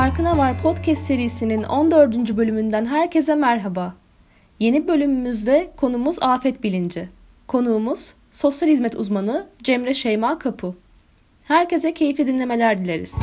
Farkına Var podcast serisinin 14. bölümünden herkese merhaba. Yeni bölümümüzde konumuz afet bilinci. Konuğumuz sosyal hizmet uzmanı Cemre Şeyma Kapu. Herkese keyifli dinlemeler dileriz.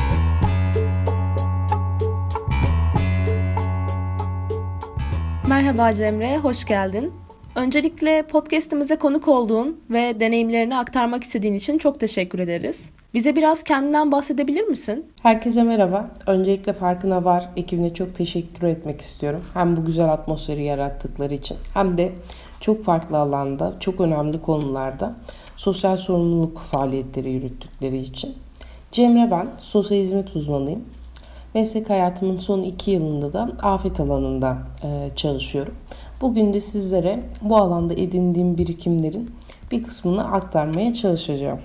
Merhaba Cemre, hoş geldin. Öncelikle podcast'imize konuk olduğun ve deneyimlerini aktarmak istediğin için çok teşekkür ederiz. Bize biraz kendinden bahsedebilir misin? Herkese merhaba. Öncelikle Farkına Var ekibine çok teşekkür etmek istiyorum. Hem bu güzel atmosferi yarattıkları için hem de çok farklı alanda, çok önemli konularda sosyal sorumluluk faaliyetleri yürüttükleri için. Cemre ben, sosyal hizmet uzmanıyım. Meslek hayatımın son iki yılında da afet alanında e, çalışıyorum. Bugün de sizlere bu alanda edindiğim birikimlerin bir kısmını aktarmaya çalışacağım.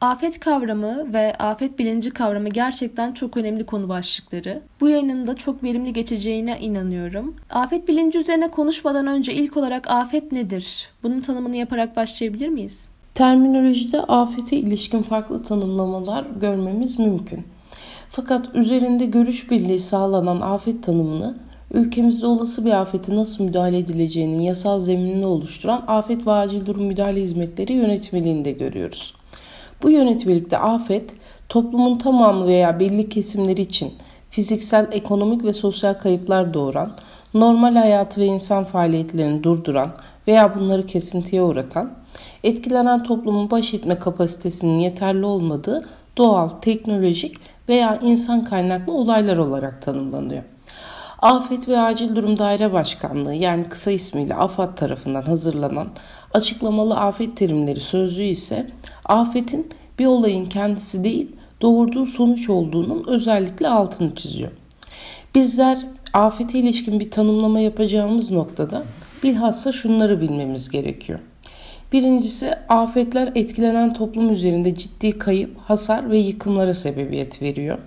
Afet kavramı ve afet bilinci kavramı gerçekten çok önemli konu başlıkları. Bu yayının da çok verimli geçeceğine inanıyorum. Afet bilinci üzerine konuşmadan önce ilk olarak afet nedir? Bunun tanımını yaparak başlayabilir miyiz? Terminolojide afete ilişkin farklı tanımlamalar görmemiz mümkün. Fakat üzerinde görüş birliği sağlanan afet tanımını ülkemizde olası bir afete nasıl müdahale edileceğinin yasal zeminini oluşturan Afet ve Acil Durum Müdahale Hizmetleri yönetmeliğinde görüyoruz. Bu yönetmelikte afet, toplumun tamamı veya belli kesimleri için fiziksel, ekonomik ve sosyal kayıplar doğuran, normal hayatı ve insan faaliyetlerini durduran veya bunları kesintiye uğratan, etkilenen toplumun baş etme kapasitesinin yeterli olmadığı doğal, teknolojik veya insan kaynaklı olaylar olarak tanımlanıyor. Afet ve Acil Durum Daire Başkanlığı yani kısa ismiyle AFAD tarafından hazırlanan açıklamalı afet terimleri sözlüğü ise afetin bir olayın kendisi değil doğurduğu sonuç olduğunun özellikle altını çiziyor. Bizler afete ilişkin bir tanımlama yapacağımız noktada bilhassa şunları bilmemiz gerekiyor. Birincisi afetler etkilenen toplum üzerinde ciddi kayıp, hasar ve yıkımlara sebebiyet veriyor.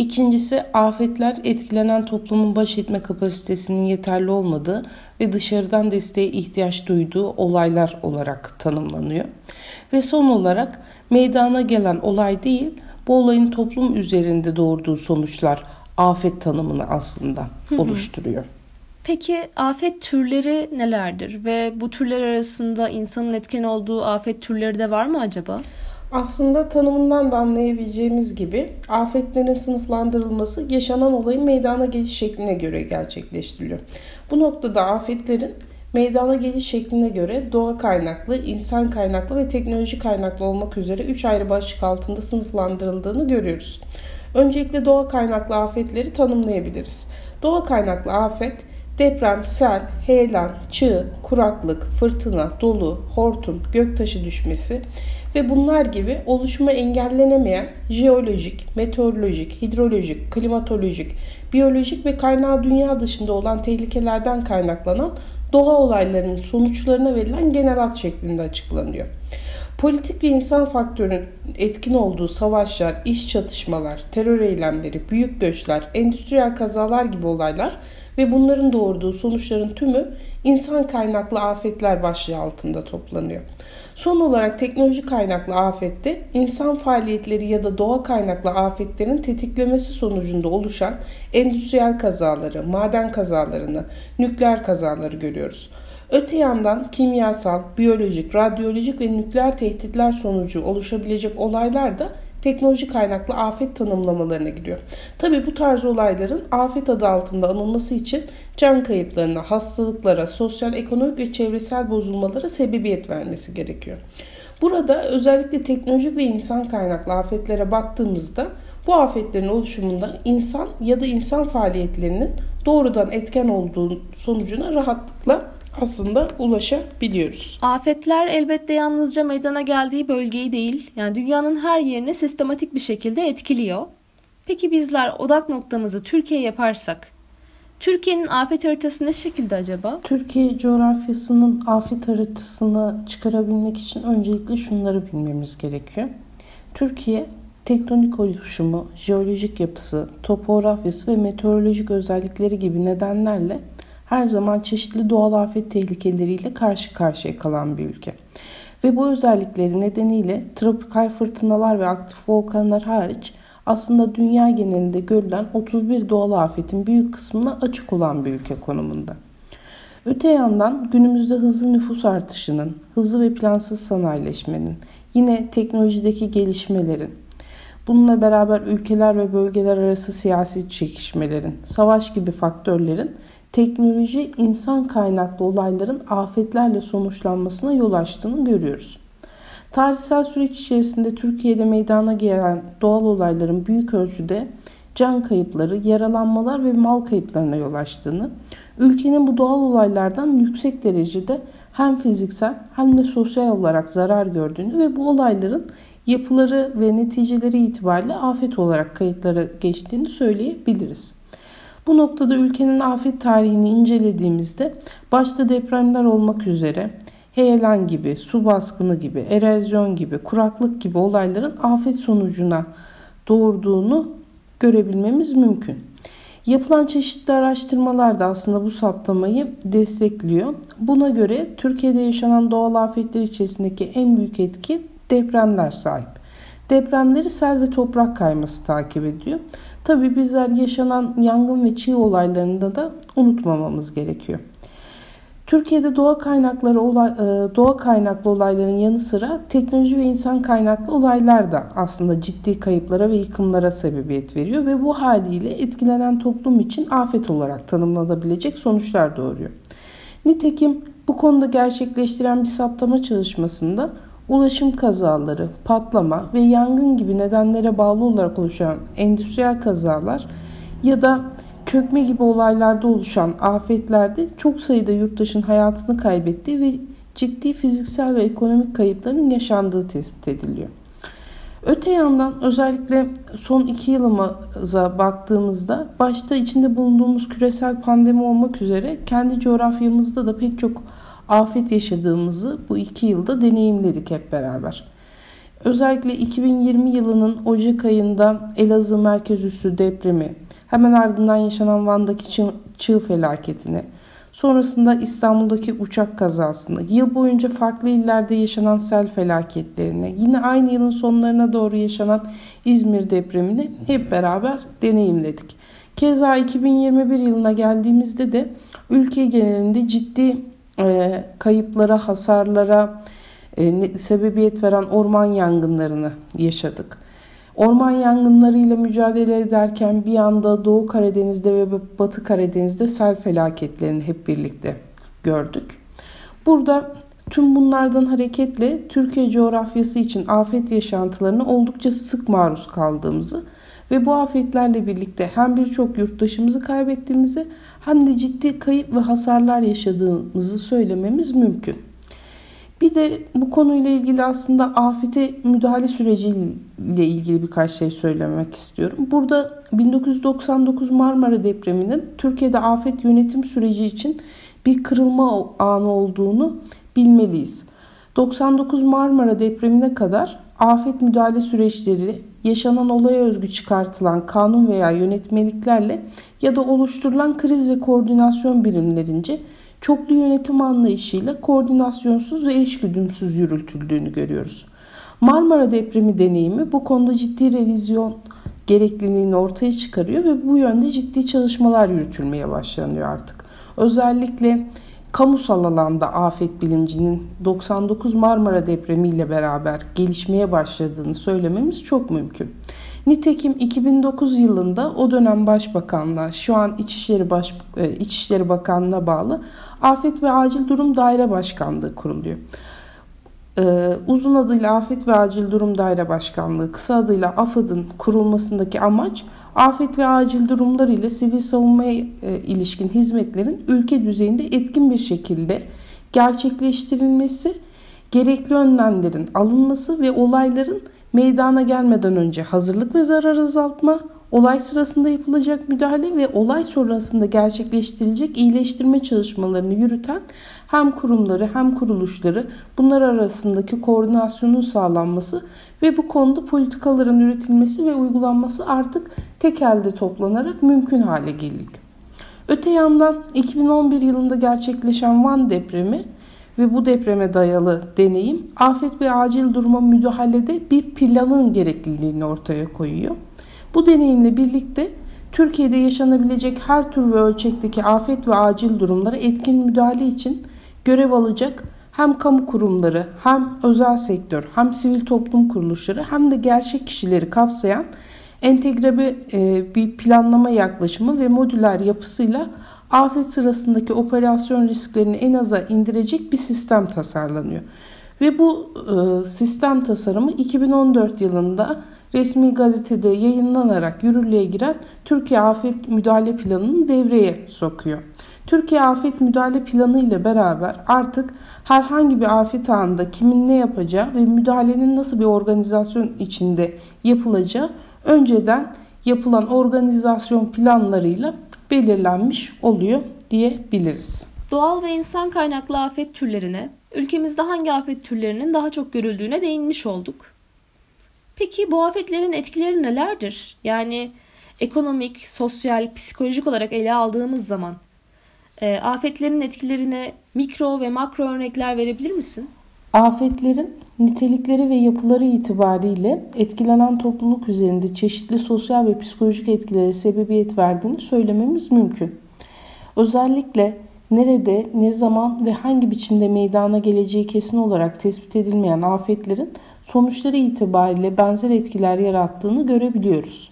İkincisi afetler etkilenen toplumun baş etme kapasitesinin yeterli olmadığı ve dışarıdan desteğe ihtiyaç duyduğu olaylar olarak tanımlanıyor. Ve son olarak meydana gelen olay değil, bu olayın toplum üzerinde doğurduğu sonuçlar afet tanımını aslında oluşturuyor. Peki afet türleri nelerdir ve bu türler arasında insanın etken olduğu afet türleri de var mı acaba? Aslında tanımından da anlayabileceğimiz gibi afetlerin sınıflandırılması yaşanan olayın meydana geliş şekline göre gerçekleştiriliyor. Bu noktada afetlerin meydana geliş şekline göre doğa kaynaklı, insan kaynaklı ve teknoloji kaynaklı olmak üzere 3 ayrı başlık altında sınıflandırıldığını görüyoruz. Öncelikle doğa kaynaklı afetleri tanımlayabiliriz. Doğa kaynaklı afet deprem, sel, heyelan, çığ, kuraklık, fırtına, dolu, hortum, göktaşı düşmesi ve bunlar gibi oluşumu engellenemeyen jeolojik, meteorolojik, hidrolojik, klimatolojik, biyolojik ve kaynağı dünya dışında olan tehlikelerden kaynaklanan doğa olaylarının sonuçlarına verilen genel şeklinde açıklanıyor. Politik ve insan faktörün etkin olduğu savaşlar, iş çatışmalar, terör eylemleri, büyük göçler, endüstriyel kazalar gibi olaylar ve bunların doğurduğu sonuçların tümü insan kaynaklı afetler başlığı altında toplanıyor. Son olarak teknoloji kaynaklı afette insan faaliyetleri ya da doğa kaynaklı afetlerin tetiklemesi sonucunda oluşan endüstriyel kazaları, maden kazalarını, nükleer kazaları görüyoruz. Öte yandan kimyasal, biyolojik, radyolojik ve nükleer tehditler sonucu oluşabilecek olaylar da teknoloji kaynaklı afet tanımlamalarına giriyor. Tabi bu tarz olayların afet adı altında anılması için can kayıplarına, hastalıklara, sosyal, ekonomik ve çevresel bozulmalara sebebiyet vermesi gerekiyor. Burada özellikle teknolojik ve insan kaynaklı afetlere baktığımızda bu afetlerin oluşumunda insan ya da insan faaliyetlerinin doğrudan etken olduğu sonucuna rahatlıkla aslında ulaşabiliyoruz. Afetler elbette yalnızca meydana geldiği bölgeyi değil, yani dünyanın her yerini sistematik bir şekilde etkiliyor. Peki bizler odak noktamızı Türkiye yaparsak, Türkiye'nin afet haritası ne şekilde acaba? Türkiye coğrafyasının afet haritasını çıkarabilmek için öncelikle şunları bilmemiz gerekiyor. Türkiye tektonik oluşumu, jeolojik yapısı, topografyası ve meteorolojik özellikleri gibi nedenlerle her zaman çeşitli doğal afet tehlikeleriyle karşı karşıya kalan bir ülke. Ve bu özellikleri nedeniyle tropikal fırtınalar ve aktif volkanlar hariç aslında dünya genelinde görülen 31 doğal afetin büyük kısmına açık olan bir ülke konumunda. Öte yandan günümüzde hızlı nüfus artışının, hızlı ve plansız sanayileşmenin, yine teknolojideki gelişmelerin, bununla beraber ülkeler ve bölgeler arası siyasi çekişmelerin, savaş gibi faktörlerin teknoloji insan kaynaklı olayların afetlerle sonuçlanmasına yol açtığını görüyoruz. Tarihsel süreç içerisinde Türkiye'de meydana gelen doğal olayların büyük ölçüde can kayıpları, yaralanmalar ve mal kayıplarına yol açtığını, ülkenin bu doğal olaylardan yüksek derecede hem fiziksel hem de sosyal olarak zarar gördüğünü ve bu olayların yapıları ve neticeleri itibariyle afet olarak kayıtlara geçtiğini söyleyebiliriz. Bu noktada ülkenin afet tarihini incelediğimizde başta depremler olmak üzere heyelan gibi, su baskını gibi, erozyon gibi, kuraklık gibi olayların afet sonucuna doğurduğunu görebilmemiz mümkün. Yapılan çeşitli araştırmalar da aslında bu saptamayı destekliyor. Buna göre Türkiye'de yaşanan doğal afetler içerisindeki en büyük etki depremler sahip. Depremleri sel ve toprak kayması takip ediyor. Tabi bizler yaşanan yangın ve çığ olaylarında da unutmamamız gerekiyor. Türkiye'de doğa kaynakları olay, e, doğa kaynaklı olayların yanı sıra teknoloji ve insan kaynaklı olaylar da aslında ciddi kayıplara ve yıkımlara sebebiyet veriyor ve bu haliyle etkilenen toplum için afet olarak tanımlanabilecek sonuçlar doğuruyor. Nitekim bu konuda gerçekleştiren bir saptama çalışmasında ulaşım kazaları, patlama ve yangın gibi nedenlere bağlı olarak oluşan endüstriyel kazalar ya da çökme gibi olaylarda oluşan afetlerde çok sayıda yurttaşın hayatını kaybettiği ve ciddi fiziksel ve ekonomik kayıpların yaşandığı tespit ediliyor. Öte yandan özellikle son iki yılımıza baktığımızda başta içinde bulunduğumuz küresel pandemi olmak üzere kendi coğrafyamızda da pek çok afet yaşadığımızı bu iki yılda deneyimledik hep beraber. Özellikle 2020 yılının Ocak ayında Elazığ merkez üssü depremi, hemen ardından yaşanan Van'daki çığ, çığ felaketini, sonrasında İstanbul'daki uçak kazasını, yıl boyunca farklı illerde yaşanan sel felaketlerini, yine aynı yılın sonlarına doğru yaşanan İzmir depremini hep beraber deneyimledik. Keza 2021 yılına geldiğimizde de ülke genelinde ciddi e, kayıplara, hasarlara e, sebebiyet veren orman yangınlarını yaşadık. Orman yangınlarıyla mücadele ederken bir anda Doğu Karadeniz'de ve Batı Karadeniz'de sel felaketlerini hep birlikte gördük. Burada tüm bunlardan hareketle Türkiye coğrafyası için afet yaşantılarına oldukça sık maruz kaldığımızı ve bu afetlerle birlikte hem birçok yurttaşımızı kaybettiğimizi hem de ciddi kayıp ve hasarlar yaşadığımızı söylememiz mümkün. Bir de bu konuyla ilgili aslında afete müdahale süreciyle ilgili birkaç şey söylemek istiyorum. Burada 1999 Marmara depreminin Türkiye'de afet yönetim süreci için bir kırılma anı olduğunu bilmeliyiz. 99 Marmara depremine kadar afet müdahale süreçleri yaşanan olaya özgü çıkartılan kanun veya yönetmeliklerle ya da oluşturulan kriz ve koordinasyon birimlerince çoklu yönetim anlayışıyla koordinasyonsuz ve eşgüdümsüz yürütüldüğünü görüyoruz. Marmara depremi deneyimi bu konuda ciddi revizyon gerekliliğini ortaya çıkarıyor ve bu yönde ciddi çalışmalar yürütülmeye başlanıyor artık. Özellikle kamusal alanda afet bilincinin 99 Marmara depremi ile beraber gelişmeye başladığını söylememiz çok mümkün. Nitekim 2009 yılında o dönem Başbakanlığa, şu an İçişleri, Baş, e, İçişleri Bakanlığı'na bağlı Afet ve Acil Durum Daire Başkanlığı kuruluyor. Ee, uzun adıyla Afet ve Acil Durum Daire Başkanlığı, kısa adıyla AFAD'ın kurulmasındaki amaç afet ve acil durumlar ile sivil savunmaya e, ilişkin hizmetlerin ülke düzeyinde etkin bir şekilde gerçekleştirilmesi, gerekli önlemlerin alınması ve olayların meydana gelmeden önce hazırlık ve zarar azaltma, olay sırasında yapılacak müdahale ve olay sonrasında gerçekleştirilecek iyileştirme çalışmalarını yürüten hem kurumları hem kuruluşları bunlar arasındaki koordinasyonun sağlanması ve bu konuda politikaların üretilmesi ve uygulanması artık tek elde toplanarak mümkün hale geliyor. Öte yandan 2011 yılında gerçekleşen Van depremi ve bu depreme dayalı deneyim afet ve acil duruma müdahalede bir planın gerekliliğini ortaya koyuyor. Bu deneyimle birlikte Türkiye'de yaşanabilecek her tür ve ölçekteki afet ve acil durumlara etkin müdahale için görev alacak hem kamu kurumları hem özel sektör hem sivil toplum kuruluşları hem de gerçek kişileri kapsayan entegre e, bir planlama yaklaşımı ve modüler yapısıyla afet sırasındaki operasyon risklerini en aza indirecek bir sistem tasarlanıyor. Ve bu e, sistem tasarımı 2014 yılında resmi gazetede yayınlanarak yürürlüğe giren Türkiye Afet Müdahale Planı'nı devreye sokuyor. Türkiye Afet Müdahale Planı ile beraber artık herhangi bir afet anında kimin ne yapacağı ve müdahalenin nasıl bir organizasyon içinde yapılacağı önceden yapılan organizasyon planlarıyla belirlenmiş oluyor diyebiliriz. Doğal ve insan kaynaklı afet türlerine, ülkemizde hangi afet türlerinin daha çok görüldüğüne değinmiş olduk. Peki bu afetlerin etkileri nelerdir? Yani ekonomik, sosyal, psikolojik olarak ele aldığımız zaman e, afetlerin etkilerine mikro ve makro örnekler verebilir misin? Afetlerin nitelikleri ve yapıları itibariyle etkilenen topluluk üzerinde çeşitli sosyal ve psikolojik etkilere sebebiyet verdiğini söylememiz mümkün. Özellikle nerede, ne zaman ve hangi biçimde meydana geleceği kesin olarak tespit edilmeyen afetlerin sonuçları itibariyle benzer etkiler yarattığını görebiliyoruz.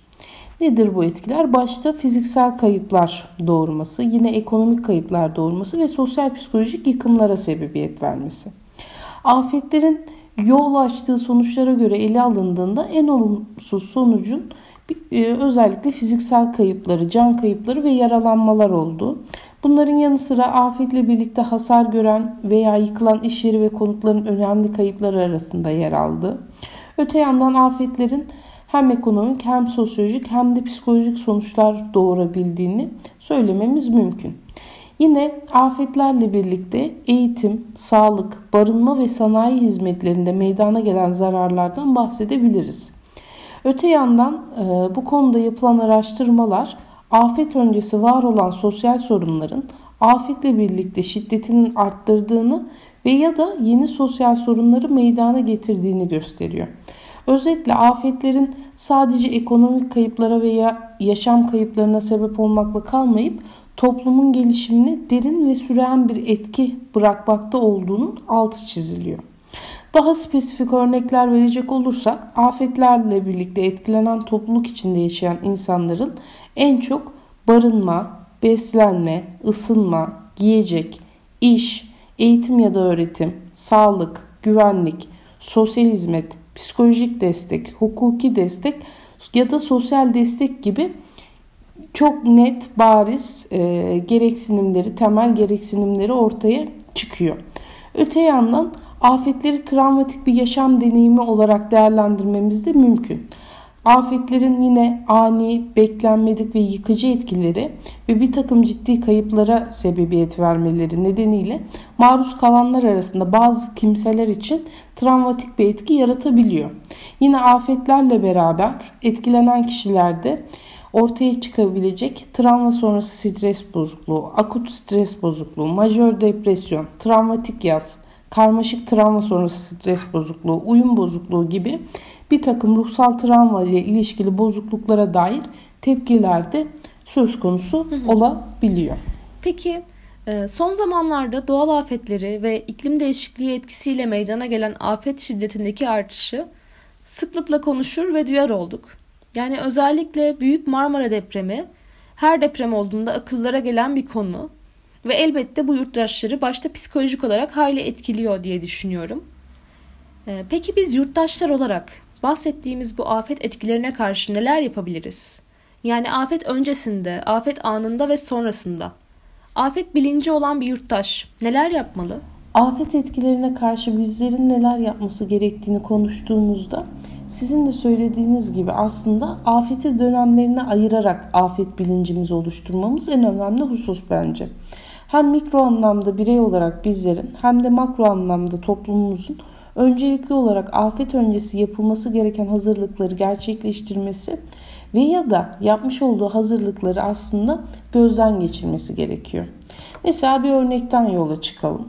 Nedir bu etkiler? Başta fiziksel kayıplar doğurması, yine ekonomik kayıplar doğurması ve sosyal psikolojik yıkımlara sebebiyet vermesi. Afetlerin yol açtığı sonuçlara göre ele alındığında en olumsuz sonucun e, özellikle fiziksel kayıpları, can kayıpları ve yaralanmalar oldu. Bunların yanı sıra afetle birlikte hasar gören veya yıkılan iş yeri ve konutların önemli kayıpları arasında yer aldı. Öte yandan afetlerin hem ekonomik hem sosyolojik hem de psikolojik sonuçlar doğurabildiğini söylememiz mümkün. Yine afetlerle birlikte eğitim, sağlık, barınma ve sanayi hizmetlerinde meydana gelen zararlardan bahsedebiliriz. Öte yandan e, bu konuda yapılan araştırmalar afet öncesi var olan sosyal sorunların afetle birlikte şiddetinin arttırdığını ve ya da yeni sosyal sorunları meydana getirdiğini gösteriyor. Özetle afetlerin sadece ekonomik kayıplara veya yaşam kayıplarına sebep olmakla kalmayıp toplumun gelişimine derin ve süren bir etki bırakmakta olduğunun altı çiziliyor. Daha spesifik örnekler verecek olursak afetlerle birlikte etkilenen topluluk içinde yaşayan insanların en çok barınma, beslenme, ısınma, giyecek, iş, eğitim ya da öğretim, sağlık, güvenlik, sosyal hizmet, psikolojik destek, hukuki destek ya da sosyal destek gibi çok net, bariz e, gereksinimleri, temel gereksinimleri ortaya çıkıyor. Öte yandan afetleri travmatik bir yaşam deneyimi olarak değerlendirmemiz de mümkün. Afetlerin yine ani, beklenmedik ve yıkıcı etkileri ve bir takım ciddi kayıplara sebebiyet vermeleri nedeniyle maruz kalanlar arasında bazı kimseler için travmatik bir etki yaratabiliyor. Yine afetlerle beraber etkilenen kişilerde ortaya çıkabilecek travma sonrası stres bozukluğu, akut stres bozukluğu, majör depresyon, travmatik yaz, karmaşık travma sonrası stres bozukluğu, uyum bozukluğu gibi bir takım ruhsal travma ile ilişkili bozukluklara dair tepkiler de söz konusu olabiliyor. Peki e, son zamanlarda doğal afetleri ve iklim değişikliği etkisiyle meydana gelen afet şiddetindeki artışı sıklıkla konuşur ve duyar olduk. Yani özellikle Büyük Marmara depremi her deprem olduğunda akıllara gelen bir konu ve elbette bu yurttaşları başta psikolojik olarak hayli etkiliyor diye düşünüyorum. Ee, peki biz yurttaşlar olarak bahsettiğimiz bu afet etkilerine karşı neler yapabiliriz? Yani afet öncesinde, afet anında ve sonrasında. Afet bilinci olan bir yurttaş neler yapmalı? Afet etkilerine karşı bizlerin neler yapması gerektiğini konuştuğumuzda sizin de söylediğiniz gibi aslında afeti dönemlerine ayırarak afet bilincimizi oluşturmamız en önemli husus bence. Hem mikro anlamda birey olarak bizlerin hem de makro anlamda toplumumuzun öncelikli olarak afet öncesi yapılması gereken hazırlıkları gerçekleştirmesi ve ya da yapmış olduğu hazırlıkları aslında gözden geçirmesi gerekiyor. Mesela bir örnekten yola çıkalım.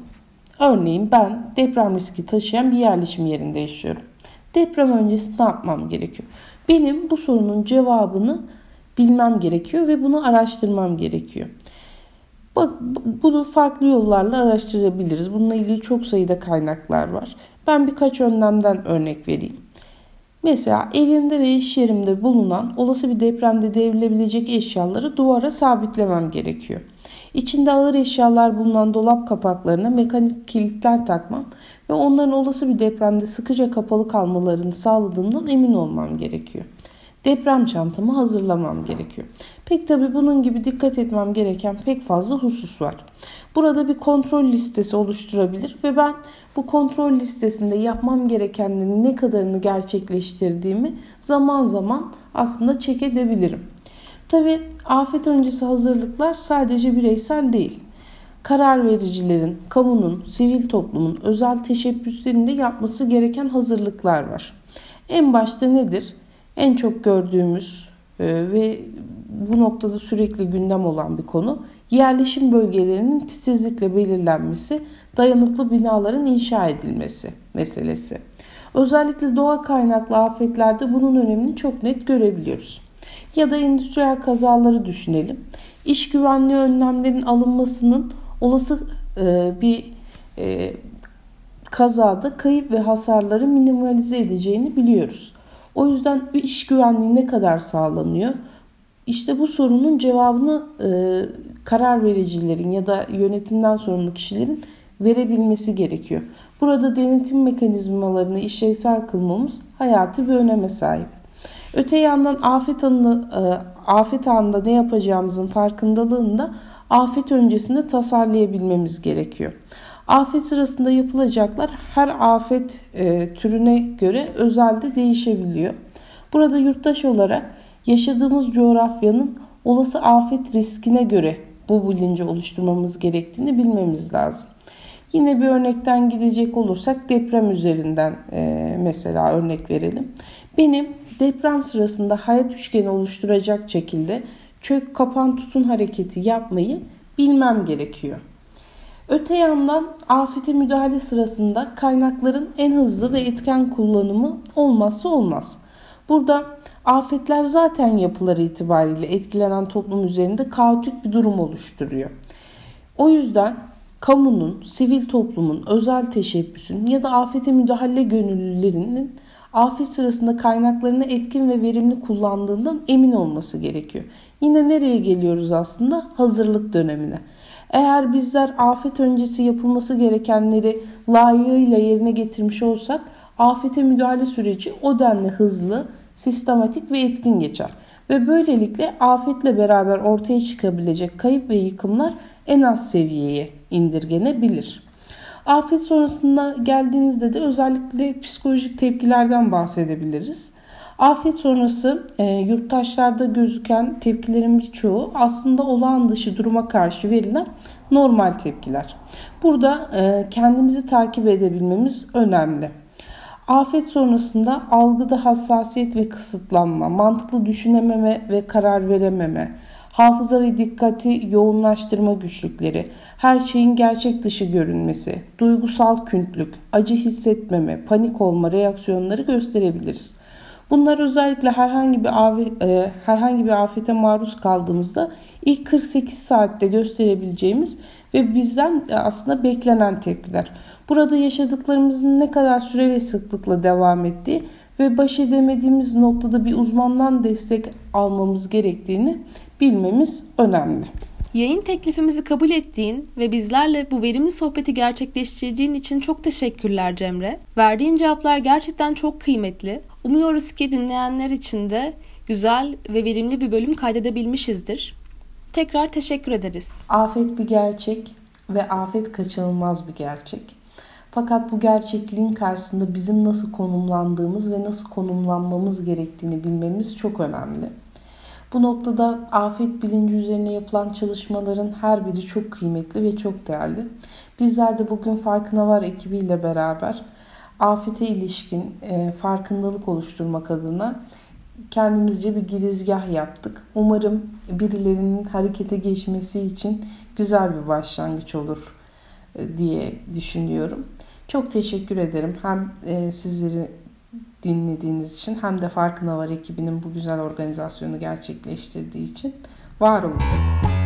Örneğin ben deprem riski taşıyan bir yerleşim yerinde yaşıyorum. Deprem öncesi ne yapmam gerekiyor? Benim bu sorunun cevabını bilmem gerekiyor ve bunu araştırmam gerekiyor. Bak bunu farklı yollarla araştırabiliriz. Bununla ilgili çok sayıda kaynaklar var. Ben birkaç önlemden örnek vereyim. Mesela evimde ve iş yerimde bulunan olası bir depremde devrilebilecek eşyaları duvara sabitlemem gerekiyor. İçinde ağır eşyalar bulunan dolap kapaklarına mekanik kilitler takmam ve onların olası bir depremde sıkıca kapalı kalmalarını sağladığımdan emin olmam gerekiyor deprem çantamı hazırlamam gerekiyor. Pek tabi bunun gibi dikkat etmem gereken pek fazla husus var. Burada bir kontrol listesi oluşturabilir ve ben bu kontrol listesinde yapmam gerekenlerin ne kadarını gerçekleştirdiğimi zaman zaman aslında çek edebilirim. Tabi afet öncesi hazırlıklar sadece bireysel değil. Karar vericilerin, kamunun, sivil toplumun, özel teşebbüslerinde yapması gereken hazırlıklar var. En başta nedir? En çok gördüğümüz e, ve bu noktada sürekli gündem olan bir konu yerleşim bölgelerinin titizlikle belirlenmesi, dayanıklı binaların inşa edilmesi meselesi. Özellikle doğa kaynaklı afetlerde bunun önemini çok net görebiliyoruz. Ya da endüstriyel kazaları düşünelim. İş güvenliği önlemlerin alınmasının olası e, bir e, kazada kayıp ve hasarları minimalize edeceğini biliyoruz. O yüzden iş güvenliği ne kadar sağlanıyor? İşte bu sorunun cevabını e, karar vericilerin ya da yönetimden sorumlu kişilerin verebilmesi gerekiyor. Burada denetim mekanizmalarını işlevsel kılmamız hayati bir öneme sahip. Öte yandan afet anında, e, afet anında ne yapacağımızın farkındalığını da afet öncesinde tasarlayabilmemiz gerekiyor. Afet sırasında yapılacaklar her afet e, türüne göre özelde değişebiliyor. Burada yurttaş olarak yaşadığımız coğrafyanın olası afet riskine göre bu bilinci oluşturmamız gerektiğini bilmemiz lazım. Yine bir örnekten gidecek olursak deprem üzerinden e, mesela örnek verelim. Benim deprem sırasında hayat üçgeni oluşturacak şekilde çök kapan tutun hareketi yapmayı bilmem gerekiyor. Öte yandan afete müdahale sırasında kaynakların en hızlı ve etken kullanımı olmazsa olmaz. Burada afetler zaten yapıları itibariyle etkilenen toplum üzerinde kaotik bir durum oluşturuyor. O yüzden kamunun, sivil toplumun, özel teşebbüsün ya da afete müdahale gönüllülerinin afet sırasında kaynaklarını etkin ve verimli kullandığından emin olması gerekiyor. Yine nereye geliyoruz aslında? Hazırlık dönemine. Eğer bizler afet öncesi yapılması gerekenleri layığıyla yerine getirmiş olsak afete müdahale süreci o denli hızlı, sistematik ve etkin geçer. Ve böylelikle afetle beraber ortaya çıkabilecek kayıp ve yıkımlar en az seviyeye indirgenebilir. Afet sonrasında geldiğimizde de özellikle psikolojik tepkilerden bahsedebiliriz. Afet sonrası e, yurttaşlarda gözüken tepkilerin birçoğu aslında olağan dışı duruma karşı verilen normal tepkiler. Burada e, kendimizi takip edebilmemiz önemli. Afet sonrasında algıda hassasiyet ve kısıtlanma, mantıklı düşünememe ve karar verememe, hafıza ve dikkati yoğunlaştırma güçlükleri, her şeyin gerçek dışı görünmesi, duygusal küntülük, acı hissetmeme, panik olma reaksiyonları gösterebiliriz. Bunlar özellikle herhangi bir e, herhangi bir afete maruz kaldığımızda ilk 48 saatte gösterebileceğimiz ve bizden e, aslında beklenen tepkiler. Burada yaşadıklarımızın ne kadar süre ve sıklıkla devam ettiği ve baş edemediğimiz noktada bir uzmandan destek almamız gerektiğini bilmemiz önemli. Yayın teklifimizi kabul ettiğin ve bizlerle bu verimli sohbeti gerçekleştirdiğin için çok teşekkürler Cemre. Verdiğin cevaplar gerçekten çok kıymetli. Umuyoruz ki dinleyenler için de güzel ve verimli bir bölüm kaydedebilmişizdir. Tekrar teşekkür ederiz. Afet bir gerçek ve afet kaçınılmaz bir gerçek. Fakat bu gerçekliğin karşısında bizim nasıl konumlandığımız ve nasıl konumlanmamız gerektiğini bilmemiz çok önemli. Bu noktada afet bilinci üzerine yapılan çalışmaların her biri çok kıymetli ve çok değerli. Bizler de bugün Farkına Var ekibiyle beraber afete ilişkin e, farkındalık oluşturmak adına kendimizce bir girizgah yaptık. Umarım birilerinin harekete geçmesi için güzel bir başlangıç olur e, diye düşünüyorum. Çok teşekkür ederim. Hem e, sizleri dinlediğiniz için hem de Farkına Var ekibinin bu güzel organizasyonu gerçekleştirdiği için var olun.